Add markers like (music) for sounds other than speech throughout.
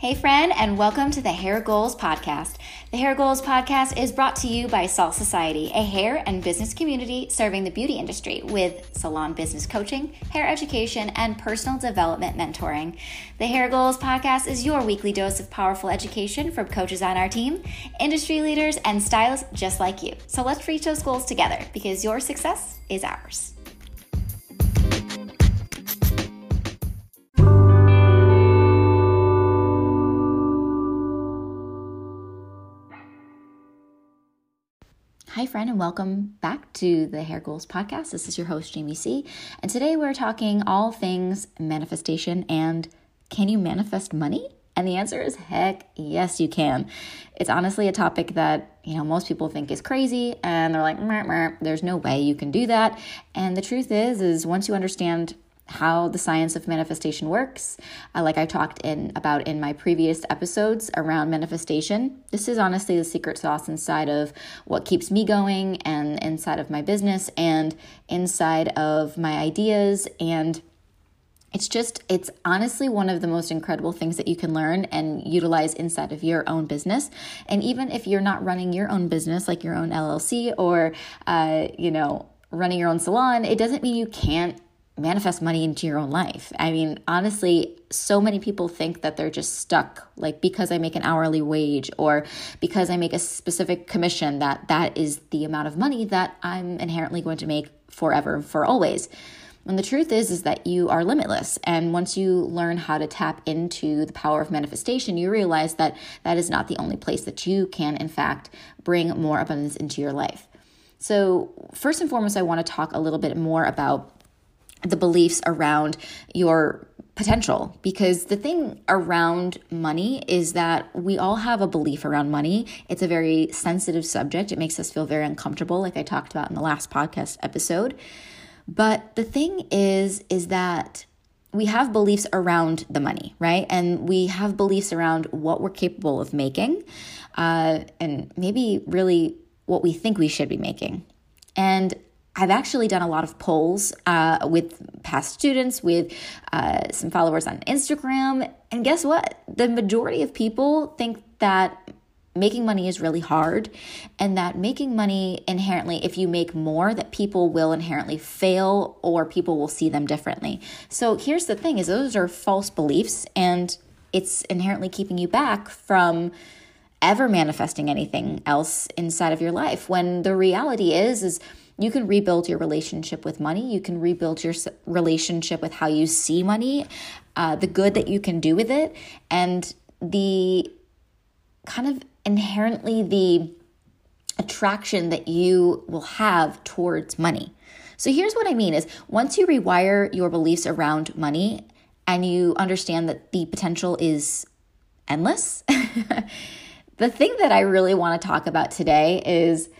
Hey, friend, and welcome to the Hair Goals Podcast. The Hair Goals Podcast is brought to you by Salt Society, a hair and business community serving the beauty industry with salon business coaching, hair education, and personal development mentoring. The Hair Goals Podcast is your weekly dose of powerful education from coaches on our team, industry leaders, and stylists just like you. So let's reach those goals together because your success is ours. Hi, friend, and welcome back to the Hair Goals Podcast. This is your host, Jamie C. And today we're talking all things manifestation and can you manifest money? And the answer is heck yes, you can. It's honestly a topic that, you know, most people think is crazy and they're like, meh, meh, there's no way you can do that. And the truth is, is once you understand how the science of manifestation works, uh, like I talked in about in my previous episodes around manifestation. This is honestly the secret sauce inside of what keeps me going and inside of my business and inside of my ideas. And it's just it's honestly one of the most incredible things that you can learn and utilize inside of your own business. And even if you're not running your own business like your own llc or uh, you know running your own salon it doesn't mean you can't manifest money into your own life. I mean, honestly, so many people think that they're just stuck like because I make an hourly wage or because I make a specific commission that that is the amount of money that I'm inherently going to make forever for always. And the truth is is that you are limitless and once you learn how to tap into the power of manifestation, you realize that that is not the only place that you can in fact bring more abundance into your life. So, first and foremost, I want to talk a little bit more about the beliefs around your potential because the thing around money is that we all have a belief around money. It's a very sensitive subject. It makes us feel very uncomfortable like I talked about in the last podcast episode. But the thing is is that we have beliefs around the money, right? And we have beliefs around what we're capable of making uh, and maybe really what we think we should be making. And I've actually done a lot of polls uh, with past students, with uh, some followers on Instagram. And guess what? The majority of people think that making money is really hard and that making money inherently if you make more that people will inherently fail or people will see them differently so here's the thing is those are false beliefs and it's inherently keeping you back from ever manifesting anything else inside of your life when the reality is is you can rebuild your relationship with money. You can rebuild your relationship with how you see money, uh, the good that you can do with it, and the kind of inherently the attraction that you will have towards money. So here's what I mean is once you rewire your beliefs around money and you understand that the potential is endless, (laughs) the thing that I really want to talk about today is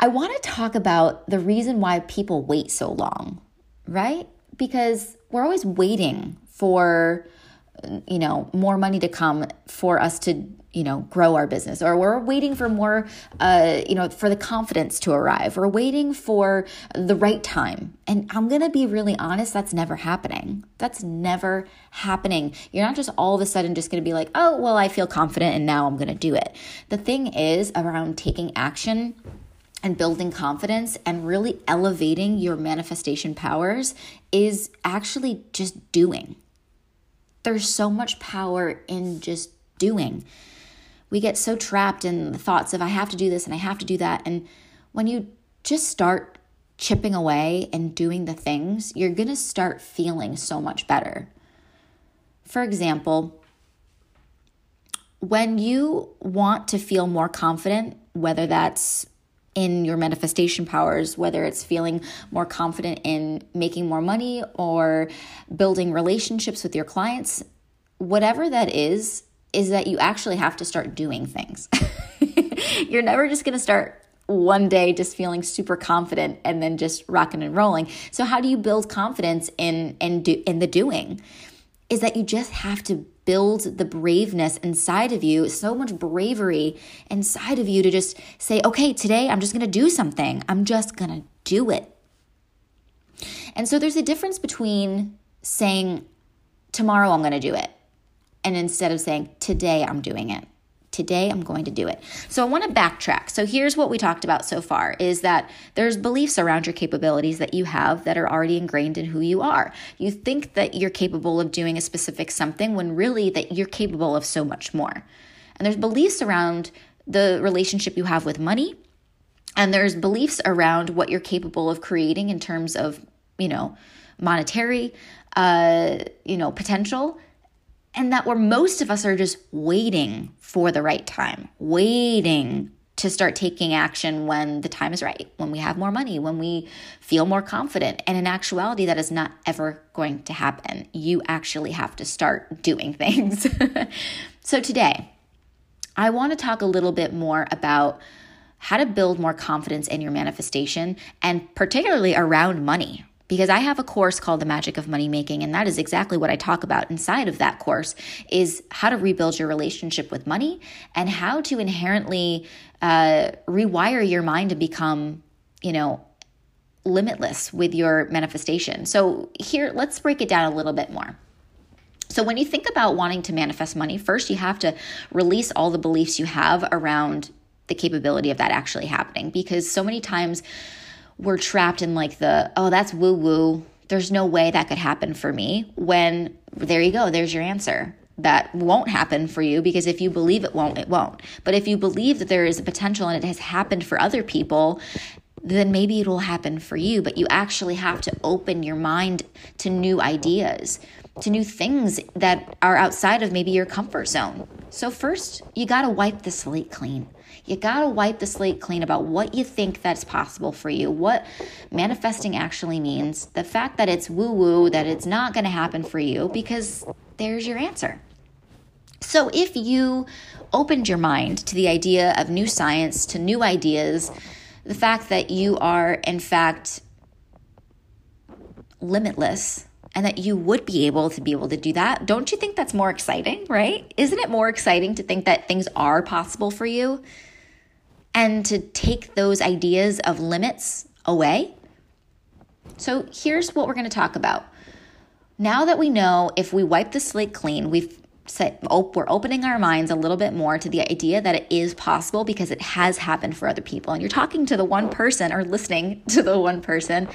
I want to talk about the reason why people wait so long, right? Because we're always waiting for you know more money to come for us to you know grow our business or we're waiting for more uh you know for the confidence to arrive. We're waiting for the right time. And i'm gonna be really honest that's never happening. That's never happening. You're not just all of a sudden just gonna be like oh well i feel confident and now i'm gonna do it. The thing is around taking action and building confidence and really elevating your manifestation powers is actually just doing. There's so much power in just doing. We get so trapped in the thoughts of, I have to do this and I have to do that. And when you just start chipping away and doing the things, you're going to start feeling so much better. For example, when you want to feel more confident, whether that's in your manifestation powers, whether it's feeling more confident in making more money or building relationships with your clients, whatever that is, is that you actually have to start doing things. (laughs) You're never just going to start one day just feeling super confident and then just rocking and rolling. So how do you build confidence in in do, in the doing? Is that you just have to build the braveness inside of you, so much bravery inside of you to just say, okay, today I'm just going to do something. I'm just going to do it. And so there's a difference between saying, tomorrow I'm going to do it, And instead of saying, today I'm doing it, today i'm going to do it. So i want to backtrack. So here's what we talked about so far is that there's beliefs around your capabilities that you have that are already ingrained in who you are. You think that you're capable of doing a specific something when really that you're capable of so much more. And there's beliefs around the relationship you have with money and there's beliefs around what you're capable of creating in terms of you know monetary uh you know potential and that where most of us are just waiting for the right time, waiting to start taking action when the time is right, when we have more money, when we feel more confident. And in actuality, that is not ever going to happen. You actually have to start doing things. (laughs) so today, I want to talk a little bit more about how to build more confidence in your manifestation and particularly around money, because I have a course called The Magic of Money Making and that is exactly what I talk about inside of that course is how to rebuild your relationship with money and how to inherently uh, rewire your mind to become, you know, limitless with your manifestation. So here, let's break it down a little bit more. So, when you think about wanting to manifest money, first you have to release all the beliefs you have around the capability of that actually happening because so many times we're trapped in like the, oh, that's woo woo. There's no way that could happen for me. When there you go, there's your answer. That won't happen for you because if you believe it won't, it won't. But if you believe that there is a potential and it has happened for other people, then maybe it will happen for you. But you actually have to open your mind to new ideas, to new things that are outside of maybe your comfort zone. So, first, you got to wipe the slate clean. You got to wipe the slate clean about what you think that's possible for you, what manifesting actually means, the fact that it's woo woo, that it's not going to happen for you, because there's your answer. So if you opened your mind to the idea of new science, to new ideas, the fact that you are, in fact, limitless and that you would be able to be able to do that, don't you think that's more exciting, right? Isn't it more exciting to think that things are possible for you? And to take those ideas of limits away. So here's what we're going to talk about. Now that we know if we wipe the slate clean, we've said, oh, we're opening our minds a little bit more to the idea that it is possible because it has happened for other people. And you're talking to the one person or listening (laughs) to the one person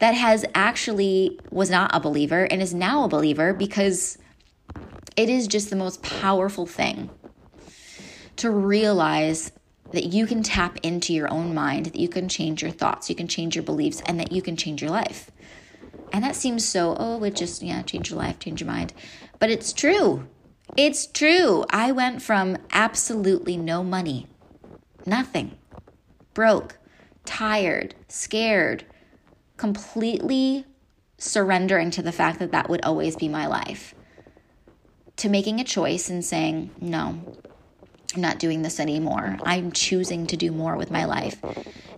that has actually was not a believer and is now a believer because it is just the most powerful thing to realize that you can tap into your own mind, that you can change your thoughts, you can change your beliefs, and that you can change your life. And that seems so, oh, it just, yeah, change your life, change your mind. But it's true. It's true. I went from absolutely no money, nothing, broke, tired, scared, completely surrendering to the fact that that would always be my life, to making a choice and saying, no, Not doing this anymore. I'm choosing to do more with my life.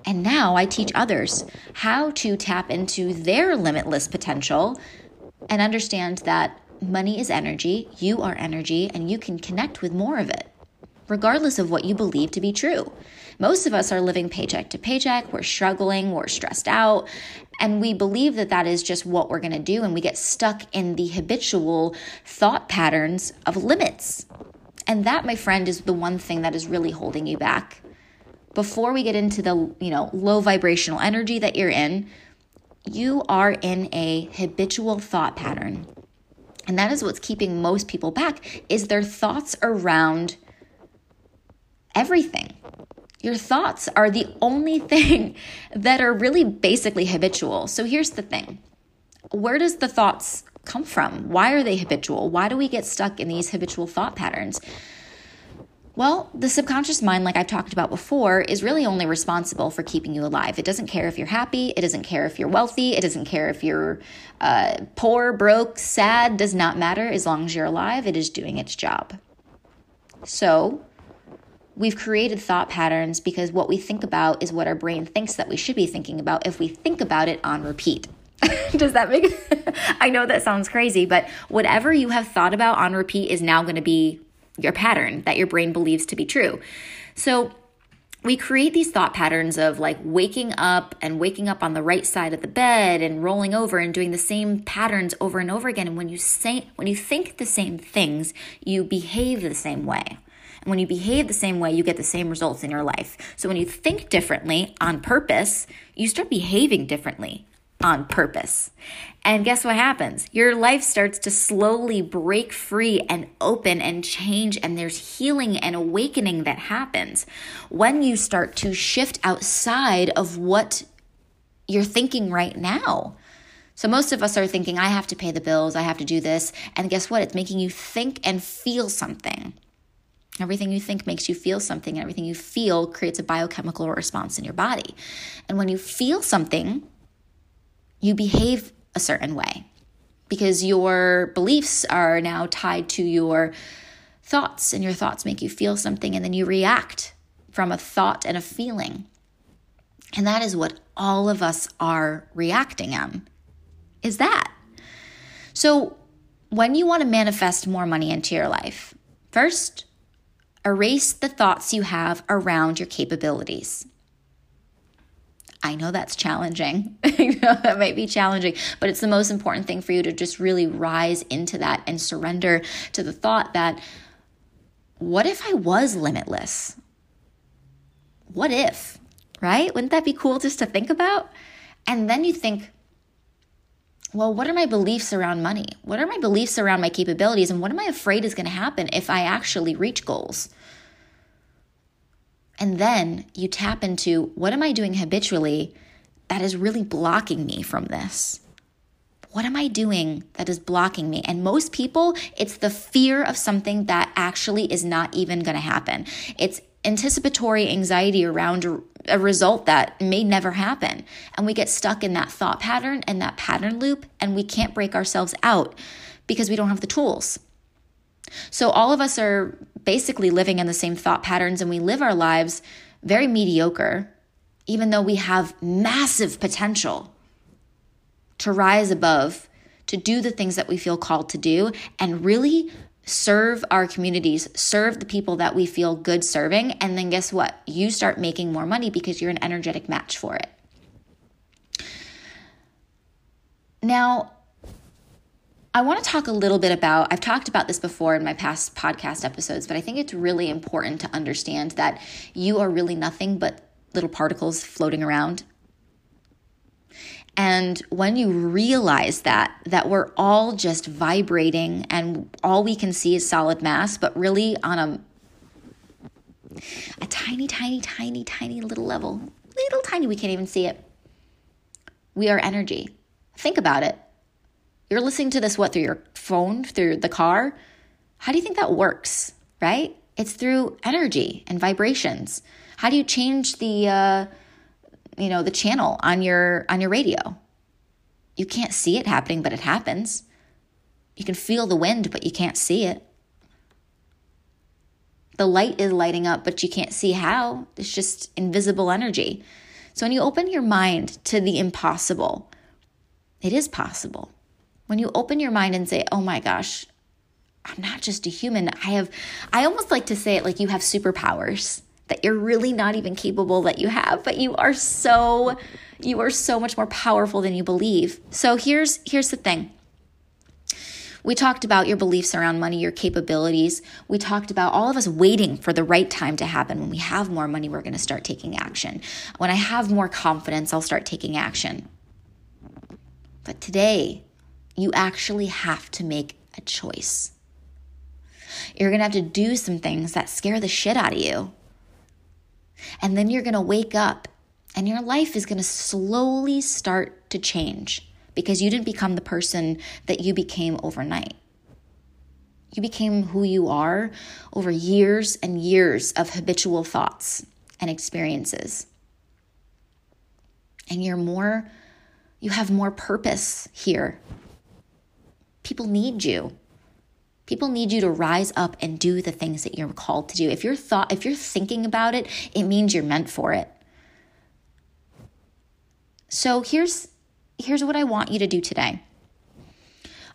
And now I teach others how to tap into their limitless potential and understand that money is energy, you are energy, and you can connect with more of it, regardless of what you believe to be true. Most of us are living paycheck to paycheck, we're struggling, we're stressed out, and we believe that that is just what we're gonna do, and we get stuck in the habitual thought patterns of limits and that, my friend, is the one thing that is really holding you back. Before we get into the, you know, low vibrational energy that you're in, you are in a habitual thought pattern. And that is what's keeping most people back is their thoughts around everything. Your thoughts are the only (laughs) thing that are really basically habitual. So here's the thing. Where does the thoughts come from? Why are they habitual? Why do we get stuck in these habitual thought patterns? Well, the subconscious mind, like I've talked about before, is really only responsible for keeping you alive. It doesn't care if you're happy. It doesn't care if you're wealthy. It doesn't care if you're uh, poor, broke, sad. Does not matter as long as you're alive. It is doing its job. So, we've created thought patterns because what we think about is what our brain thinks that we should be thinking about if we think about it on repeat. (laughs) Does that make (laughs) I know that sounds crazy, but whatever you have thought about on repeat is now going to be your pattern that your brain believes to be true. So, we create these thought patterns of like waking up and waking up on the right side of the bed and rolling over and doing the same patterns over and over again. And when you say when you think the same things you behave the same way. And when you behave the same way you get the same results in your life. So when you think differently on purpose you start behaving differently on purpose. And guess what happens? Your life starts to slowly break free and open and change, and there's healing and awakening that happens when you start to shift outside of what you're thinking right now. So, most of us are thinking, I have to pay the bills, I have to do this. And guess what? It's making you think and feel something. Everything you think makes you feel something, and everything you feel creates a biochemical response in your body. And when you feel something, you behave a certain way because your beliefs are now tied to your thoughts, and your thoughts make you feel something, and then you react from a thought and a feeling. And that is what all of us are reacting on is that. So, when you want to manifest more money into your life, first, erase the thoughts you have around your capabilities. I know that's challenging. (laughs) you know, that might be challenging, but it's the most important thing for you to just really rise into that and surrender to the thought that what if I was limitless? What if, right? Wouldn't that be cool just to think about? And then you think, well, what are my beliefs around money? What are my beliefs around my capabilities? And what am I afraid is going to happen if I actually reach goals? And then you tap into what am I doing habitually that is really blocking me from this? What am I doing that is blocking me? And most people, it's the fear of something that actually is not even going to happen. It's anticipatory anxiety around a result that may never happen. And we get stuck in that thought pattern and that pattern loop, and we can't break ourselves out because we don't have the tools. So all of us are basically living in the same thought patterns and we live our lives very mediocre, even though we have massive potential to rise above, to do the things that we feel called to do, and really serve our communities, serve the people that we feel good serving. And then guess what? You start making more money because you're an energetic match for it. Now, I want to talk a little bit about, I've talked about this before in my past podcast episodes, but I think it's really important to understand that you are really nothing but little particles floating around. And when you realize that, that we're all just vibrating and all we can see is solid mass, but really on a a tiny, tiny, tiny, tiny little level, little tiny, we can't even see it. We are energy. Think about it. You're listening to this, what, through your phone, through the car? How do you think that works, right? It's through energy and vibrations. How do you change the, uh, you know, the channel on your on your radio? You can't see it happening, but it happens. You can feel the wind, but you can't see it. The light is lighting up, but you can't see how. It's just invisible energy. So when you open your mind to the impossible, it is possible. When you open your mind and say, oh my gosh, I'm not just a human. I have, I almost like to say it like you have superpowers that you're really not even capable that you have, but you are so, you are so much more powerful than you believe. So here's, here's the thing. We talked about your beliefs around money, your capabilities. We talked about all of us waiting for the right time to happen. When we have more money, we're going to start taking action. When I have more confidence, I'll start taking action. But today, you actually have to make a choice. You're going to have to do some things that scare the shit out of you. And then you're going to wake up and your life is going to slowly start to change because you didn't become the person that you became overnight. You became who you are over years and years of habitual thoughts and experiences. And you're more, you have more purpose here People need you. People need you to rise up and do the things that you're called to do. If you're thought if you're thinking about it, it means you're meant for it. So here's here's what I want you to do today.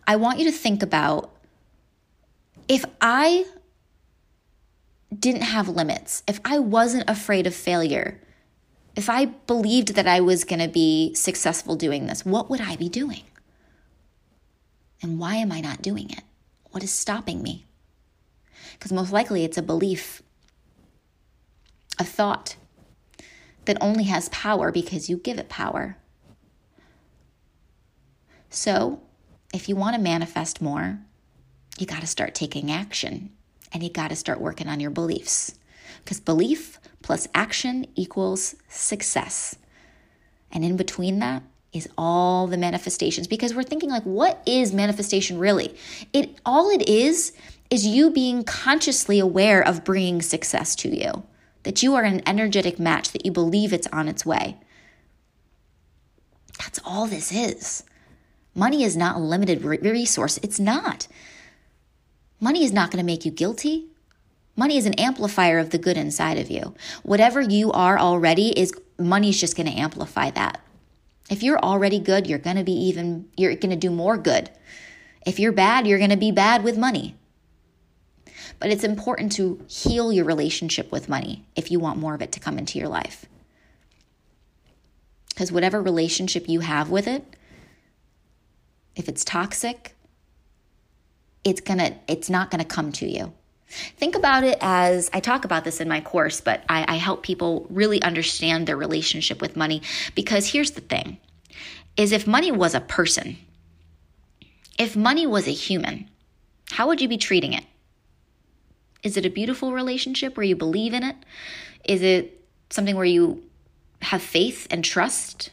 I want you to think about if I didn't have limits, if I wasn't afraid of failure, if I believed that I was going to be successful doing this, what would I be doing? And why am I not doing it? What is stopping me? Because most likely it's a belief, a thought that only has power because you give it power. So, if you want to manifest more, you got to start taking action and you got to start working on your beliefs. Because belief plus action equals success. And in between that is all the manifestations because we're thinking like what is manifestation really? It all it is is you being consciously aware of bringing success to you. That you are an energetic match that you believe it's on its way. That's all this is. Money is not a limited resource. It's not. Money is not going to make you guilty. Money is an amplifier of the good inside of you. Whatever you are already is money's just going to amplify that. If you're already good, you're going to be even you're going to do more good. If you're bad, you're going to be bad with money. But it's important to heal your relationship with money if you want more of it to come into your life. Because whatever relationship you have with it, if it's toxic, it's gonna it's not gonna come to you. Think about it as I talk about this in my course, but I, I help people really understand their relationship with money because here's the thing is if money was a person, if money was a human, how would you be treating it? Is it a beautiful relationship where you believe in it? Is it something where you have faith and trust?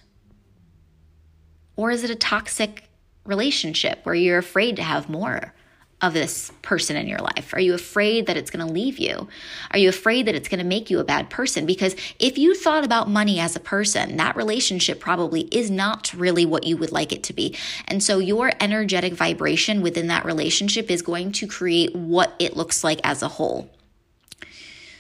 Or is it a toxic relationship where you're afraid to have more of this person in your life? Are you afraid that it's going to leave you? Are you afraid that it's going to make you a bad person? Because if you thought about money as a person, that relationship probably is not really what you would like it to be. And so your energetic vibration within that relationship is going to create what it looks like as a whole.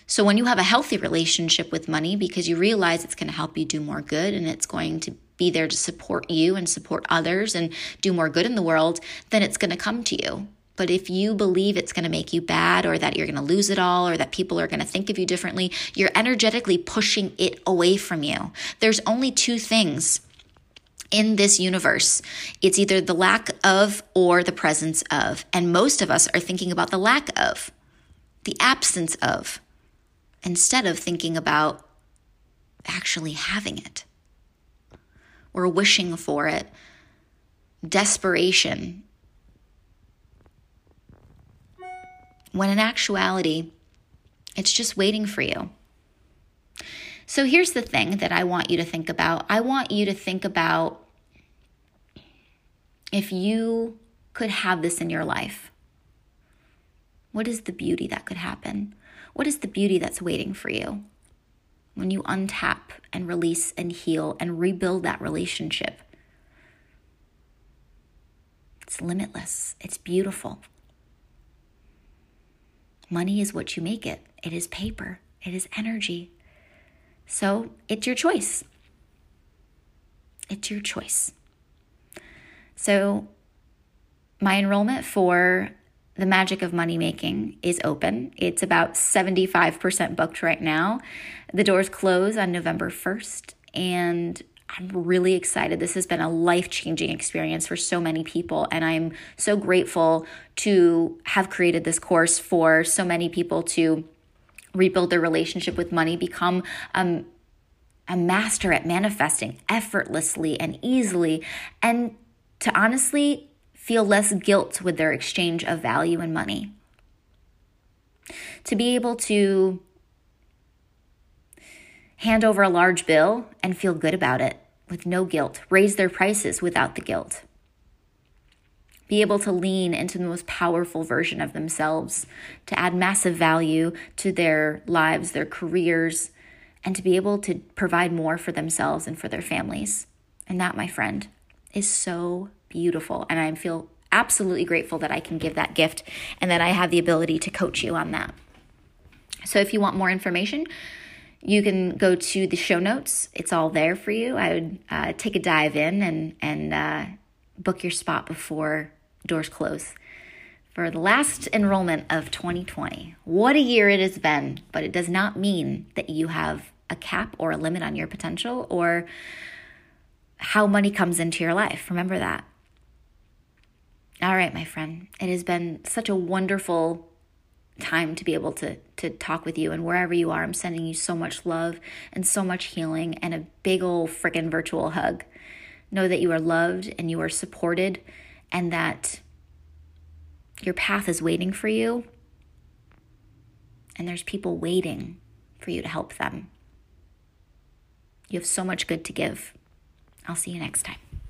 So when you have a healthy relationship with money because you realize it's going to help you do more good and it's going to be there to support you and support others and do more good in the world, then it's going to come to you. But if you believe it's going to make you bad or that you're going to lose it all or that people are going to think of you differently, you're energetically pushing it away from you. There's only two things in this universe. It's either the lack of or the presence of. And most of us are thinking about the lack of, the absence of, instead of thinking about actually having it or wishing for it, desperation. When in actuality, it's just waiting for you. So here's the thing that I want you to think about I want you to think about if you could have this in your life. What is the beauty that could happen? What is the beauty that's waiting for you? when you untap and release and heal and rebuild that relationship. It's limitless, it's beautiful. Money is what you make it, it is paper, it is energy. So it's your choice. It's your choice. So, my enrollment for the Magic of Money Making is open. It's about 75% booked right now. The doors close on November 1st, and I'm really excited. This has been a life changing experience for so many people, and I'm so grateful to have created this course for so many people to rebuild their relationship with money, become um, a master at manifesting effortlessly and easily, and to honestly feel less guilt with their exchange of value and money. To be able to hand over a large bill and feel good about it with no guilt, raise their prices without the guilt. Be able to lean into the most powerful version of themselves, to add massive value to their lives, their careers, and to be able to provide more for themselves and for their families. And that, my friend, is so beautiful. And I feel absolutely grateful that I can give that gift and that I have the ability to coach you on that. So if you want more information, you can go to the show notes. It's all there for you. I would uh, take a dive in and and uh, book your spot before doors close for the last enrollment of 2020. What a year it has been, but it does not mean that you have a cap or a limit on your potential or how money comes into your life. Remember that. All right, my friend. It has been such a wonderful time to be able to to talk with you. And wherever you are i'm sending you so much love and so much healing and a big old freaking virtual hug. Know that you are loved and you are supported and that your path is waiting for you. And there's people waiting for you to help them. You have so much good to give. I'll see you next time